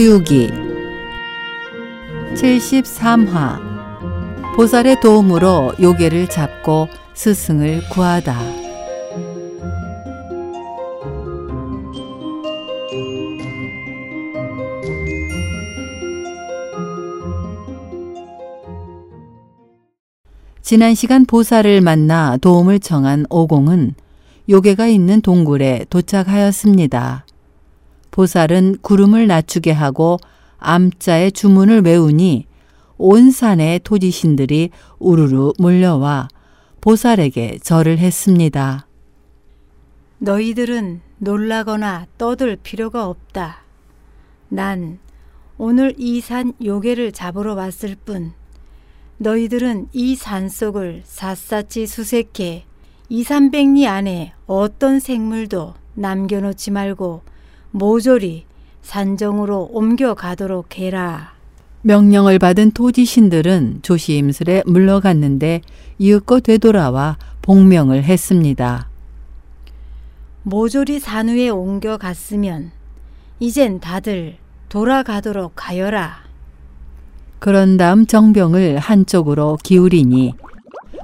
서유기 73화 보살의 도움으로 요괴를 잡고 스승을 구하다. 지난 시간 보살을 만나 도움을 청한 오공은 요괴가 있는 동굴에 도착하였습니다. 보살은 구름을 낮추게 하고 암자의 주문을 외우니 온 산의 토지신들이 우르르 몰려와 보살에게 절을 했습니다. 너희들은 놀라거나 떠들 필요가 없다. 난 오늘 이 산 요괴를 잡으러 왔을 뿐 너희들은 이 산속을 샅샅이 수색해 2, 300리 안에 어떤 생물도 남겨놓지 말고 모조리 산정으로 옮겨가도록 해라. 명령을 받은 토지신들은 조심스레 물러갔는데 이윽고 되돌아와 복명을 했습니다. 모조리 산 위에 옮겨갔으면 이젠 다들 돌아가도록 하여라. 그런 다음 정병을 한쪽으로 기울이니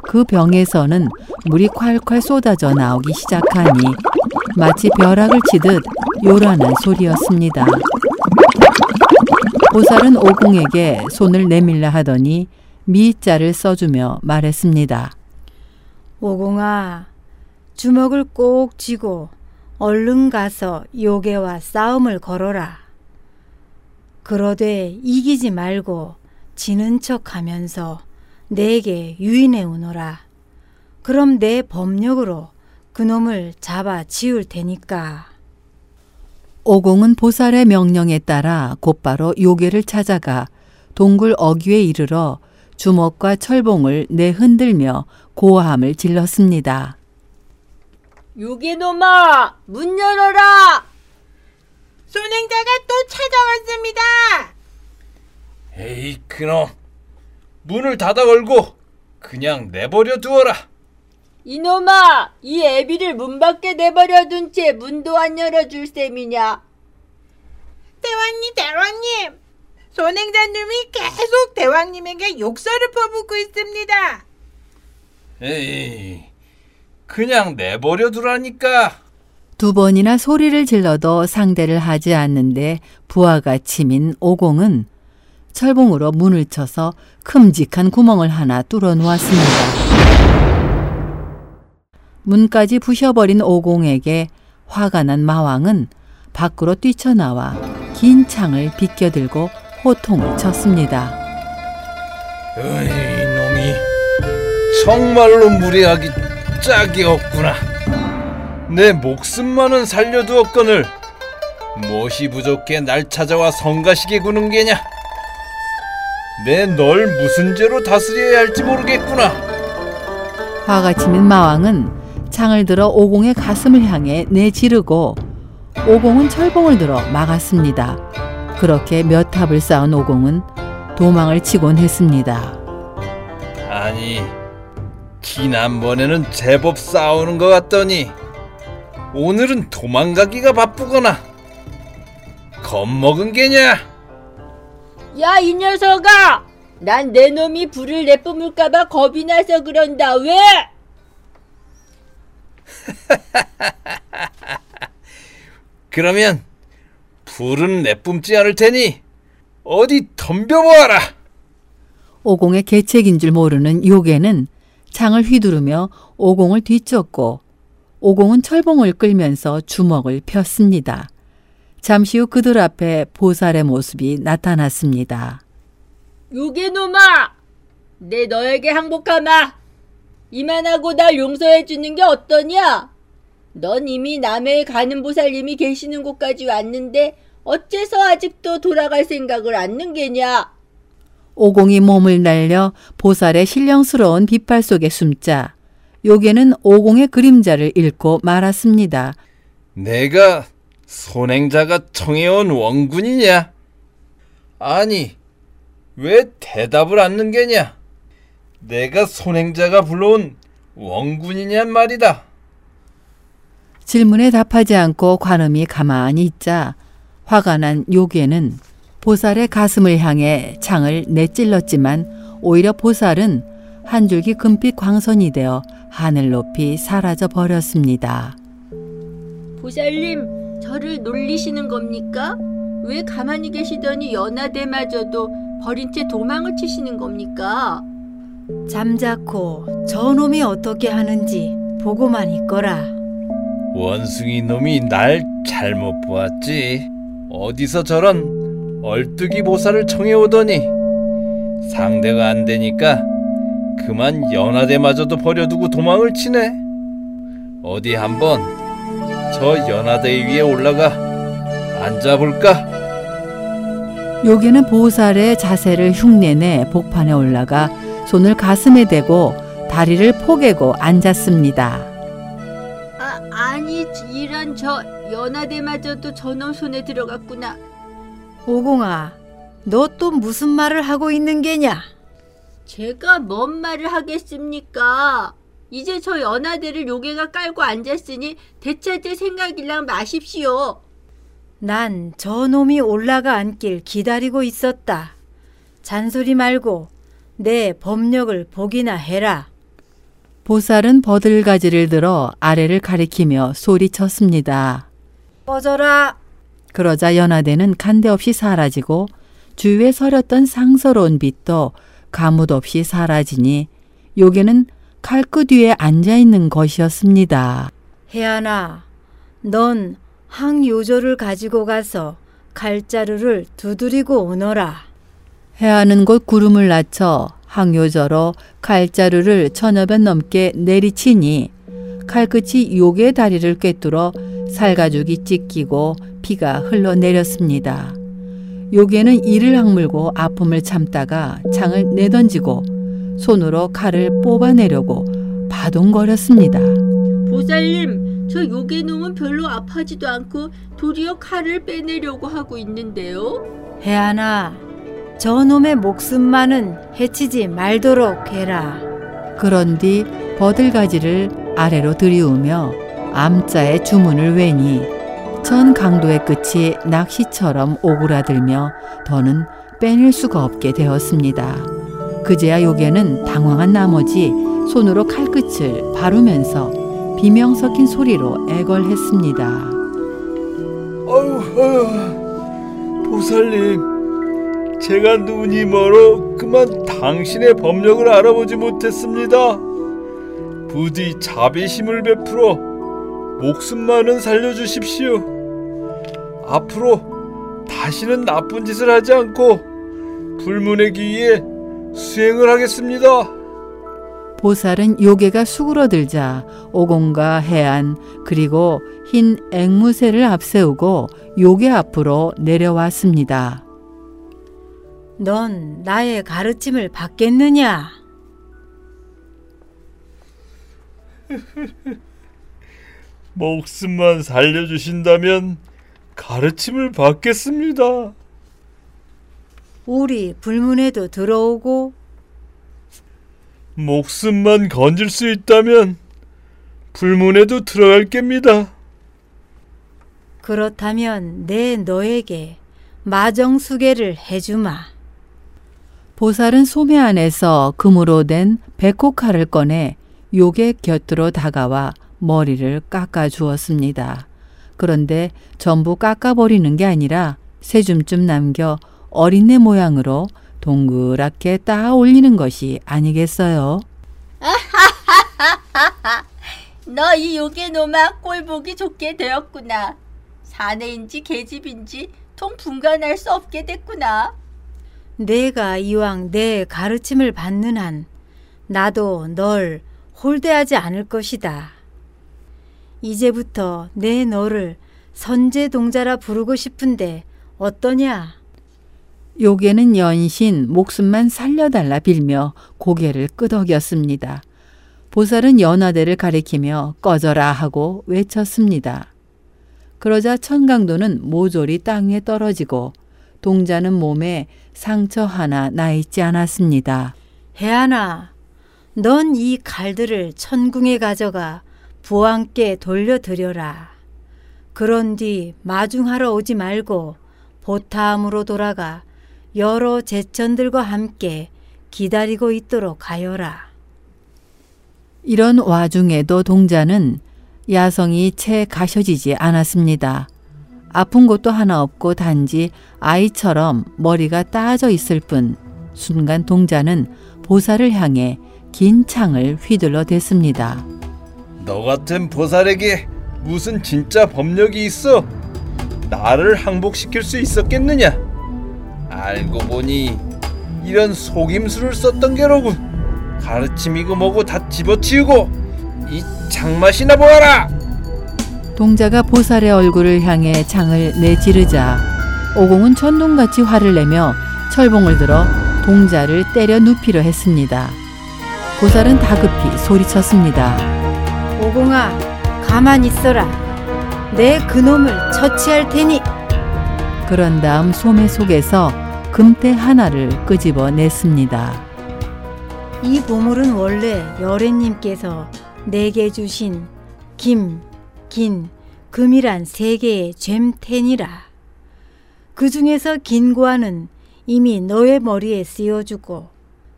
그 병에서는 물이 콸콸 쏟아져 나오기 시작하니 마치 벼락을 치듯 요란한 소리였습니다. 보살은 오공에게 손을 내밀라 하더니 미자를 써주며 말했습니다. 오공아, 주먹을 꼭 쥐고 얼른 가서 요괴와 싸움을 걸어라. 그러되 이기지 말고 지는 척 하면서 내게 유인해 오너라. 그럼 내 법력으로 그놈을 잡아 지울 테니까. 오공은 보살의 명령에 따라 곧바로 요괴를 찾아가 동굴 어귀에 이르러 주먹과 철봉을 내흔들며 고함을 질렀습니다. 요괴놈아, 문 열어라! 손행자가 또 찾아왔습니다. 에이 그놈 문을 닫아 걸고 그냥 내버려 두어라. 이놈아, 이 애비를 문 밖에 내버려 둔 채 문도 안 열어줄 셈이냐? 대왕님, 대왕님. 손행자님이 계속 대왕님에게 욕설을 퍼붓고 있습니다. 에이 그냥 내버려 두라니까. 두 번이나 소리를 질러도 상대를 하지 않는데 부하가 치민 오공은 철봉으로 문을 쳐서 큼직한 구멍을 하나 뚫어 놓았습니다. 문까지 부셔버린 오공에게 화가 난 마왕은 밖으로 뛰쳐나와 긴 창을 비껴들고 호통을 쳤습니다. 어이 놈이 정말로 무례하기 짝이 없구나. 내 목숨만은 살려두었거늘 무엇이 부족해 날 찾아와 성가시게 구는 게냐? 내 널 무슨 죄로 다스려야 할지 모르겠구나. 화가 치민 마왕은 창을 들어 오공의 가슴을 향해 내지르고 오공은 철봉을 들어 막았습니다. 그렇게 몇 탑을 쌓은 오공은 도망을 치곤 했습니다. 아니 지난번에는 제법 싸우는 것 같더니 오늘은 도망가기가 바쁘거나 겁먹은 게냐? 야, 이 녀석아! 난 내 놈이 불을 내뿜을까봐 겁이 나서 그런다. 왜? 그러면 불은 내뿜지 않을 테니 어디 덤벼보아라. 오공의 계책인 줄 모르는 요괴는 창을 휘두르며 오공을 뒤쫓고 오공은 철봉을 끌면서 주먹을 폈습니다. 잠시 후 그들 앞에 보살의 모습이 나타났습니다. 요괴놈아! 내 너에게 항복하마! 이만하고 날 용서해 주는 게 어떠냐? 넌 이미 남해에 가는 보살님이 계시는 곳까지 왔는데 어째서 아직도 돌아갈 생각을 않는 게냐? 오공이 몸을 날려 보살의 신령스러운 빛발 속에 숨자 요괴는 오공의 그림자를 읽고 말았습니다. 내가 손행자가 청해온 원군이냐? 아니, 왜 대답을 않는 게냐? 내가 손행자가 불러온 원군이냔 말이다. 질문에 답하지 않고 관음이 가만히 있자 화가 난 요괴는 보살의 가슴을 향해 창을 내찔렀지만 오히려 보살은 한 줄기 금빛 광선이 되어 하늘 높이 사라져 버렸습니다. 보살님, 저를 놀리시는 겁니까? 왜 가만히 계시더니 연하대마저도 버린 채 도망을 치시는 겁니까? 잠자코 저놈이 어떻게 하는지 보고만 있거라. 원숭이 놈이 날 잘못 보았지. 어디서 저런 얼뜨기 보살을 청해오더니 상대가 안 되니까 그만 연하대마저도 버려두고 도망을 치네. 어디 한번 저 연하대 위에 올라가 앉아볼까? 요괴는 보살의 자세를 흉내내 복판에 올라가 손을 가슴에 대고 다리를 포개고 앉았습니다. 아, 아니, 이런 저 연하대마저도 저놈 손에 들어갔구나. 오공아, 너 또 무슨 말을 하고 있는 게냐? 제가 뭔 말을 하겠습니까? 이제 저 연하대를 요괴가 깔고 앉았으니 되찾을 생각이랑 마십시오. 난 저놈이 올라가 앉길 기다리고 있었다. 잔소리 말고 내 법력을 보기나 해라. 보살은 버들가지를 들어 아래를 가리키며 소리쳤습니다. 꺼져라. 그러자 연하대는 간데없이 사라지고 주위에 서렸던 상서로운 빛도 가뭇 없이 사라지니 요괴는 칼끝 위에 앉아 있는 것이었습니다. 혜안아, 넌 항요조를 가지고 가서 칼자루를 두드리고 오너라. 해하는 곳 구름을 낮춰 항요저로 칼자루를 천여 번 넘게 내리치니 칼끝이 요괴의 다리를 꿰뚫어 살가죽이 찢기고 피가 흘러내렸습니다. 요괴는 이를 악물고 아픔을 참다가 창을 내던지고 손으로 칼을 뽑아내려고 바동거렸습니다. 보살님, 저 요괴놈은 별로 아파지도 않고 도리어 칼을 빼내려고 하고 있는데요. 혜안아, 저놈의 목숨만은 해치지 말도록 해라. 그런 뒤 버들가지를 아래로 들이우며 암자의 주문을 외니 전 강도의 끝이 낚시처럼 오그라들며 더는 빼낼 수가 없게 되었습니다. 그제야 요괴는 당황한 나머지 손으로 칼끝을 바르면서 비명 섞인 소리로 애걸했습니다. 아유, 아유, 보살님, 제가 눈이 멀어 그만 당신의 법력을 알아보지 못했습니다. 부디 자비심을 베풀어 목숨만은 살려주십시오. 앞으로 다시는 나쁜 짓을 하지 않고 불문의 기위에 수행을 하겠습니다. 보살은 요괴가 수그러들자 오공과 해안 그리고 흰 앵무새를 앞세우고 요괴 앞으로 내려왔습니다. 넌 나의 가르침을 받겠느냐? 목숨만 살려주신다면 가르침을 받겠습니다. 우리 불문에도 들어오고 목숨만 건질 수 있다면 불문에도 들어갈 겁니다. 그렇다면 내 너에게 마정수계를 해주마. 보살은 소매 안에서 금으로 된 백호칼을 꺼내 요괴 곁으로 다가와 머리를 깎아 주었습니다. 그런데 전부 깎아버리는 게 아니라 세 줌쯤 남겨 어린애 모양으로 동그랗게 따 올리는 것이 아니겠어요? 너 이 요괴 놈아 꼴 보기 좋게 되었구나. 사내인지 계집인지 통 분간할 수 없게 됐구나. 내가 이왕 내 가르침을 받는 한 나도 널 홀대하지 않을 것이다. 이제부터 내 너를 선제 동자라 부르고 싶은데 어떠냐? 요괴는 연신 목숨만 살려달라 빌며 고개를 끄덕였습니다. 보살은 연화대를 가리키며 꺼져라 하고 외쳤습니다. 그러자 천강도는 모조리 땅에 떨어지고 동자는 몸에 상처 하나 나 있지 않았습니다. 혜안아, 넌이 칼들을 천궁에 가져가 부왕께 돌려드려라. 그런 뒤 마중하러 오지 말고 보타함으로 돌아가 여러 제천들과 함께 기다리고 있도록 하여라. 이런 와중에도 동자는 야성이 채 가셔지지 않았습니다. 아픈 곳도 하나 없고 단지 아이처럼 머리가 따져 있을 뿐 순간 동자는 보살을 향해 긴 창을 휘둘러 댔습니다. 너 같은 보살에게 무슨 진짜 법력이 있어? 나를 항복시킬 수 있었겠느냐? 알고 보니 이런 속임수를 썼던 게로군. 가르침이고 뭐고 다 집어치우고 이 장맛이나 보아라. 동자가 보살의 얼굴을 향해 창을 내지르자 오공은 천둥같이 화를 내며 철봉을 들어 동자를 때려 눕히려 했습니다. 보살은 다급히 소리쳤습니다. 오공아, 가만 있어라. 내 그놈을 처치할 테니. 그런 다음 소매 속에서 금태 하나를 끄집어 냈습니다. 이 보물은 원래 여래님께서 내게 주신 김, 긴, 금이란 세 개의 잼텐이라. 그 중에서 긴 고아는 이미 너의 머리에 쓰여주고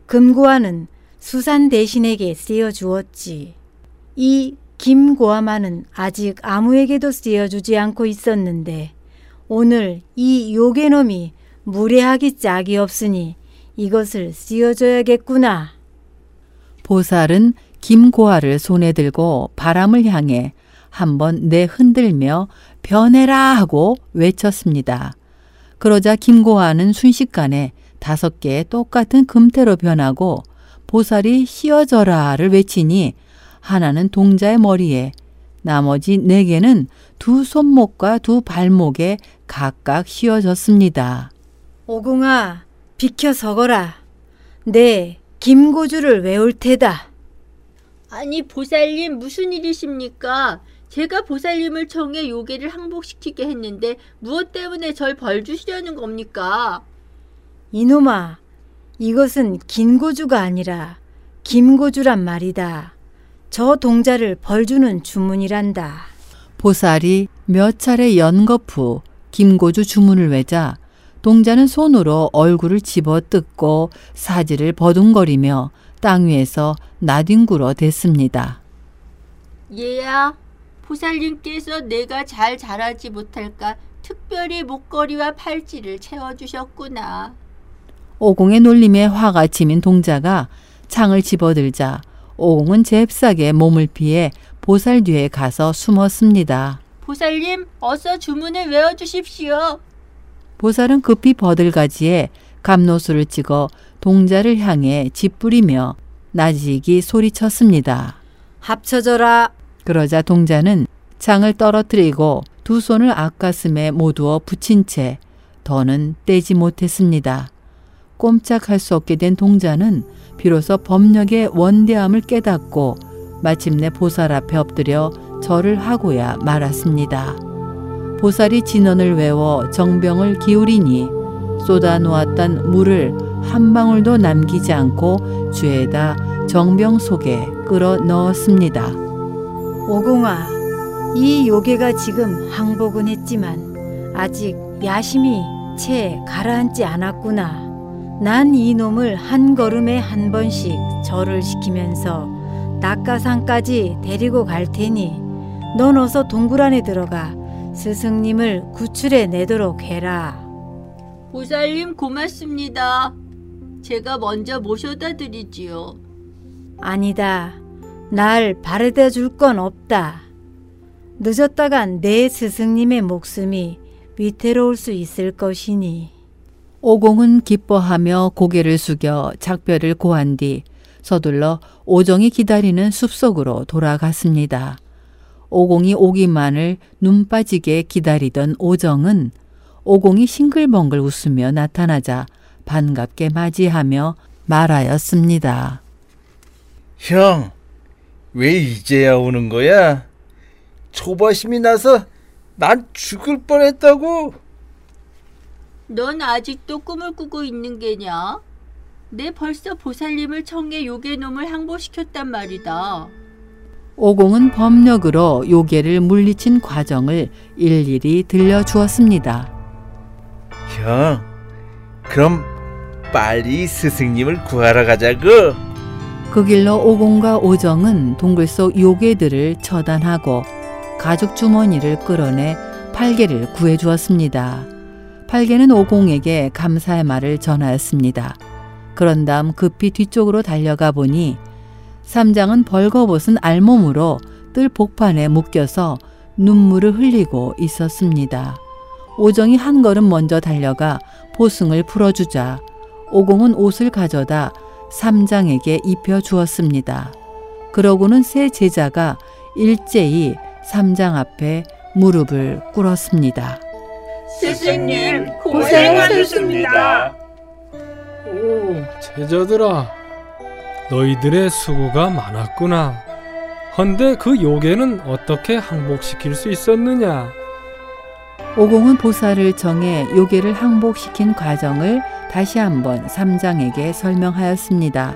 금고아는 수산 대신에게 쓰여주었지. 이 김고아만은 아직 아무에게도 쓰여주지 않고 있었는데 오늘 이 요괴놈이 무례하기 짝이 없으니 이것을 쓰여줘야겠구나. 보살은 김고아를 손에 들고 바람을 향해 한번 내흔들며 변해라 하고 외쳤습니다. 그러자 김고아는 순식간에 다섯 개의 똑같은 금태로 변하고 보살이 씌어져라를 외치니 하나는 동자의 머리에 나머지 네 개는 두 손목과 두 발목에 각각 씌어졌습니다. 오공아, 비켜 서거라. 내 김고주를 외울 테다. 아니 보살님 무슨 일이십니까? 제가 보살님을 청해 요괴를 항복시키게 했는데 무엇 때문에 절 벌 주시려는 겁니까? 이놈아, 이것은 긴고주가 아니라 김고주란 말이다. 저 동자를 벌주는 주문이란다. 보살이 몇 차례 후 김고주 주문을 외자 동자는 손으로 얼굴을 집어 뜯고 사지를 버둥거리며 땅 위에서 나뒹굴어 댔습니다. 얘야, 보살님께서 내가 잘 자라지 못할까 특별히 목걸이와 팔찌를 채워주셨구나. 오공의 놀림에 화가 치민 동자가 창을 집어들자 오공은 잽싸게 몸을 피해 보살 뒤에 가서 숨었습니다. 보살님, 어서 주문을 외워주십시오. 보살은 급히 버들가지에 감노수를 찍어 동자를 향해 짓부리며 나지기 소리쳤습니다. 합쳐져라. 그러자 동자는 창을 떨어뜨리고 두 손을 앞가슴에 모두어 붙인 채 더는 떼지 못했습니다. 꼼짝할 수 없게 된 동자는 비로소 법력의 원대함을 깨닫고 마침내 보살 앞에 엎드려 절을 하고야 말았습니다. 보살이 진언을 외워 정병을 기울이니 쏟아 놓았던 물을 한 방울도 남기지 않고 주에다 정병 속에 끌어 넣었습니다. 오공아, 이 요괴가 지금 항복은 했지만 아직 야심이 채 가라앉지 않았구나. 난 이 놈을 한 걸음에 한 번씩 절을 시키면서 낙가산까지 데리고 갈 테니 넌 어서 동굴 안에 들어가 스승님을 구출해 내도록 해라. 보살님 고맙습니다. 제가 먼저 모셔다 드리지요. 아니다. 날 바래다 줄 건 없다. 늦었다간 내 스승님의 목숨이 위태로울 수 있을 것이니. 오공은 기뻐하며 고개를 숙여 작별을 고한 뒤 서둘러 오정이 기다리는 숲속으로 돌아갔습니다. 오공이 오기만을 눈 빠지게 기다리던 오정은 오공이 싱글벙글 웃으며 나타나자 반갑게 맞이하며 말하였습니다. 형, 왜 이제야 오는 거야? 초바심이 나서 난 죽을 뻔했다고. 넌 아직도 꿈을 꾸고 있는 게냐? 내 벌써 보살님을 청해 요괴놈을 항복시켰단 말이다. 오공은 법력으로 요괴를 물리친 과정을 일일이 들려주었습니다. 형, 그럼 빨리 스승님을 구하러 가자고. 그 길로 오공과 오정은 동굴 속 요괴들을 처단하고 가죽 주머니를 끌어내 팔개를 구해 주었습니다. 팔개는 오공에게 감사의 말을 전하였습니다. 그런 다음 급히 뒤쪽으로 달려가 보니 삼장은 벌거벗은 알몸으로 뜰 복판에 묶여서 눈물을 흘리고 있었습니다. 오정이 한 걸음 먼저 달려가 보승을 풀어주자 오공은 옷을 가져다 삼장에게 입혀 주었습니다. 그러고는 세 제자가 일제히 삼장 앞에 무릎을 꿇었습니다. 스승님 고생하셨습니다. 오, 제자들아, 너희들의 수고가 많았구나. 헌데 그 요괴는 어떻게 항복시킬 수 있었느냐? 오공은 보살을 정해 요괴를 항복시킨 과정을 다시 한번 삼장에게 설명하였습니다.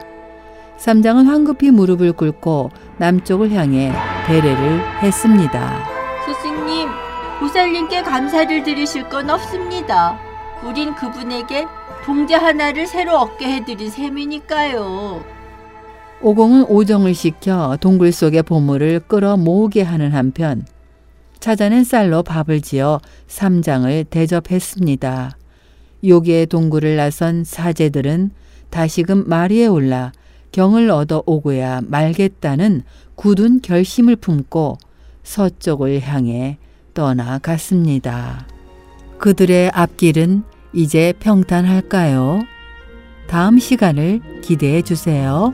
삼장은 황급히 무릎을 꿇고 남쪽을 향해 배례를 했습니다. 스승님, 보살님께 감사를 드리실 건 없습니다. 우린 그분에게 봉제 하나를 새로 얻게 해드린 셈이니까요. 오공은 오정을 시켜 동굴 속의 보물을 끌어 모으게 하는 한편 찾아낸 쌀로 밥을 지어 삼장을 대접했습니다. 요괴의 동굴을 나선 사제들은 다시금 마리에 올라 경을 얻어 오고야 말겠다는 굳은 결심을 품고 서쪽을 향해 떠나갔습니다. 그들의 앞길은 이제 평탄할까요? 다음 시간을 기대해 주세요.